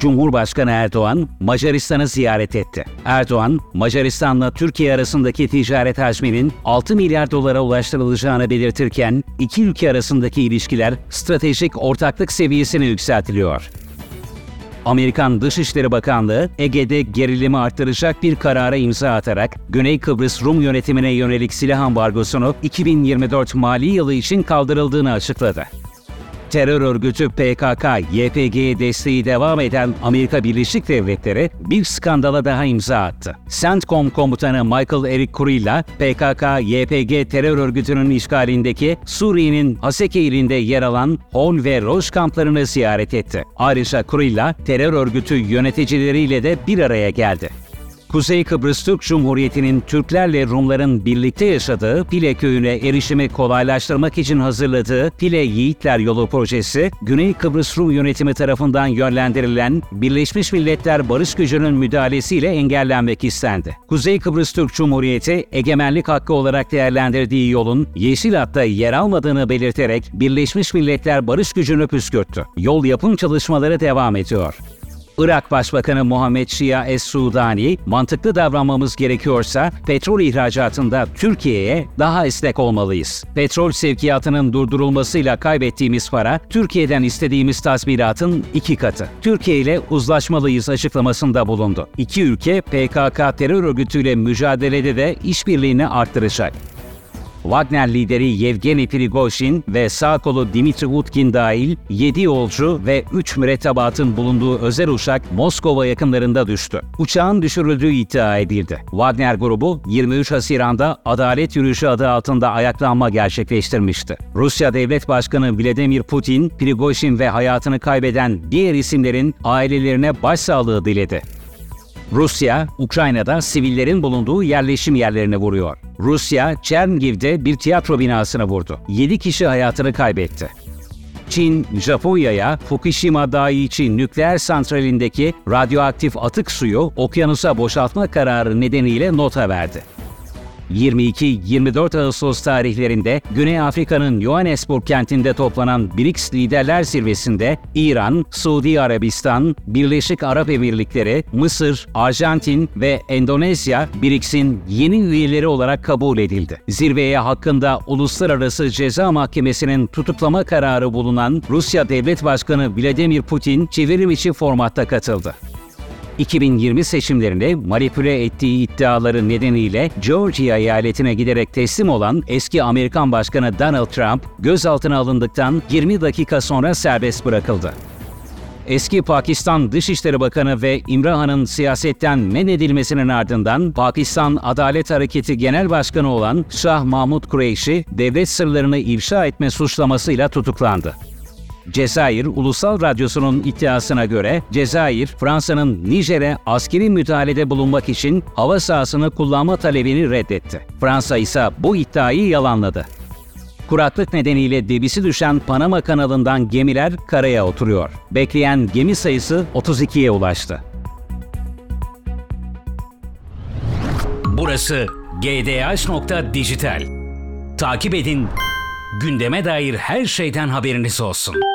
Cumhurbaşkanı Erdoğan Macaristan'ı ziyaret etti. Erdoğan, Macaristan'la Türkiye arasındaki ticaret hacminin 6 milyar dolara ulaştırılacağını belirtirken iki ülke arasındaki ilişkiler stratejik ortaklık seviyesine yükseltiliyor. Amerikan Dışişleri Bakanlığı, Ege'de gerilimi arttıracak bir karara imza atarak Güney Kıbrıs Rum yönetimine yönelik silah ambargosunu 2024 mali yılı için kaldırıldığını açıkladı. Terör örgütü PKK, YPG'ye desteği devam eden Amerika Birleşik Devletleri bir skandala daha imza attı. CENTCOM komutanı Michael Eric Kurilla, PKK-YPG terör örgütünün işgalindeki Suriye'nin Haseke ilinde yer alan Hol ve Roj kamplarını ziyaret etti. Ayrıca Kurilla, terör örgütü yöneticileriyle de bir araya geldi. Kuzey Kıbrıs Türk Cumhuriyeti'nin Türklerle Rumların birlikte yaşadığı Pile köyüne erişimi kolaylaştırmak için hazırladığı Pile Yiğitler Yolu projesi, Güney Kıbrıs Rum yönetimi tarafından yönlendirilen Birleşmiş Milletler Barış Gücü'nün müdahalesiyle engellenmek istendi. Kuzey Kıbrıs Türk Cumhuriyeti, egemenlik hakkı olarak değerlendirdiği yolun Yeşil Hat'ta yer almadığını belirterek Birleşmiş Milletler Barış Gücü'nü püskürttü. Yol yapım çalışmaları devam ediyor. Irak Başbakanı Muhammed Şia Es-Sudani, mantıklı davranmamız gerekiyorsa petrol ihracatında Türkiye'ye daha esnek olmalıyız. Petrol sevkiyatının durdurulmasıyla kaybettiğimiz para, Türkiye'den istediğimiz tazminatın iki katı. Türkiye ile uzlaşmalıyız açıklamasında bulundu. İki ülke PKK terör örgütüyle mücadelede de işbirliğini arttıracak. Wagner lideri Yevgeni Prigozhin ve sağ kolu Dimitri Utkin dahil 7 yolcu ve 3 mürettebatın bulunduğu özel uçak Moskova yakınlarında düştü. Uçağın düşürüldüğü iddia edildi. Wagner grubu 23 Haziran'da Adalet Yürüyüşü adı altında ayaklanma gerçekleştirmişti. Rusya Devlet Başkanı Vladimir Putin, Prigozhin ve hayatını kaybeden diğer isimlerin ailelerine başsağlığı diledi. Rusya, Ukrayna'da sivillerin bulunduğu yerleşim yerlerini vuruyor. Rusya, Çerngiv'de bir tiyatro binasını vurdu. 7 kişi hayatını kaybetti. Çin, Japonya'ya Fukushima Daiichi nükleer santralindeki radyoaktif atık suyu okyanusa boşaltma kararı nedeniyle nota verdi. 22-24 Ağustos tarihlerinde Güney Afrika'nın Johannesburg kentinde toplanan BRICS Liderler Zirvesi'nde İran, Suudi Arabistan, Birleşik Arap Emirlikleri, Mısır, Arjantin ve Endonezya BRICS'in yeni üyeleri olarak kabul edildi. Zirveye hakkında Uluslararası Ceza Mahkemesi'nin tutuklama kararı bulunan Rusya Devlet Başkanı Vladimir Putin çevirim içi formatta katıldı. 2020 seçimlerinde manipüle ettiği iddiaları nedeniyle Georgia eyaletine giderek teslim olan eski Amerikan Başkanı Donald Trump gözaltına alındıktan 20 dakika sonra serbest bırakıldı. Eski Pakistan Dışişleri Bakanı ve İmrahan'ın siyasetten men edilmesinin ardından Pakistan Adalet Hareketi Genel Başkanı olan Şah Mahmud Kureyşi, devlet sırlarını ifşa etme suçlamasıyla tutuklandı. Cezayir Ulusal Radyosu'nun iddiasına göre Cezayir, Fransa'nın Nijer'e askeri müdahalede bulunmak için hava sahasını kullanma talebini reddetti. Fransa ise bu iddiayı yalanladı. Kuraklık nedeniyle debisi düşen Panama kanalından gemiler karaya oturuyor. Bekleyen gemi sayısı 32'ye ulaştı. Burası gdh.dijital. Takip edin, gündeme dair her şeyden haberiniz olsun.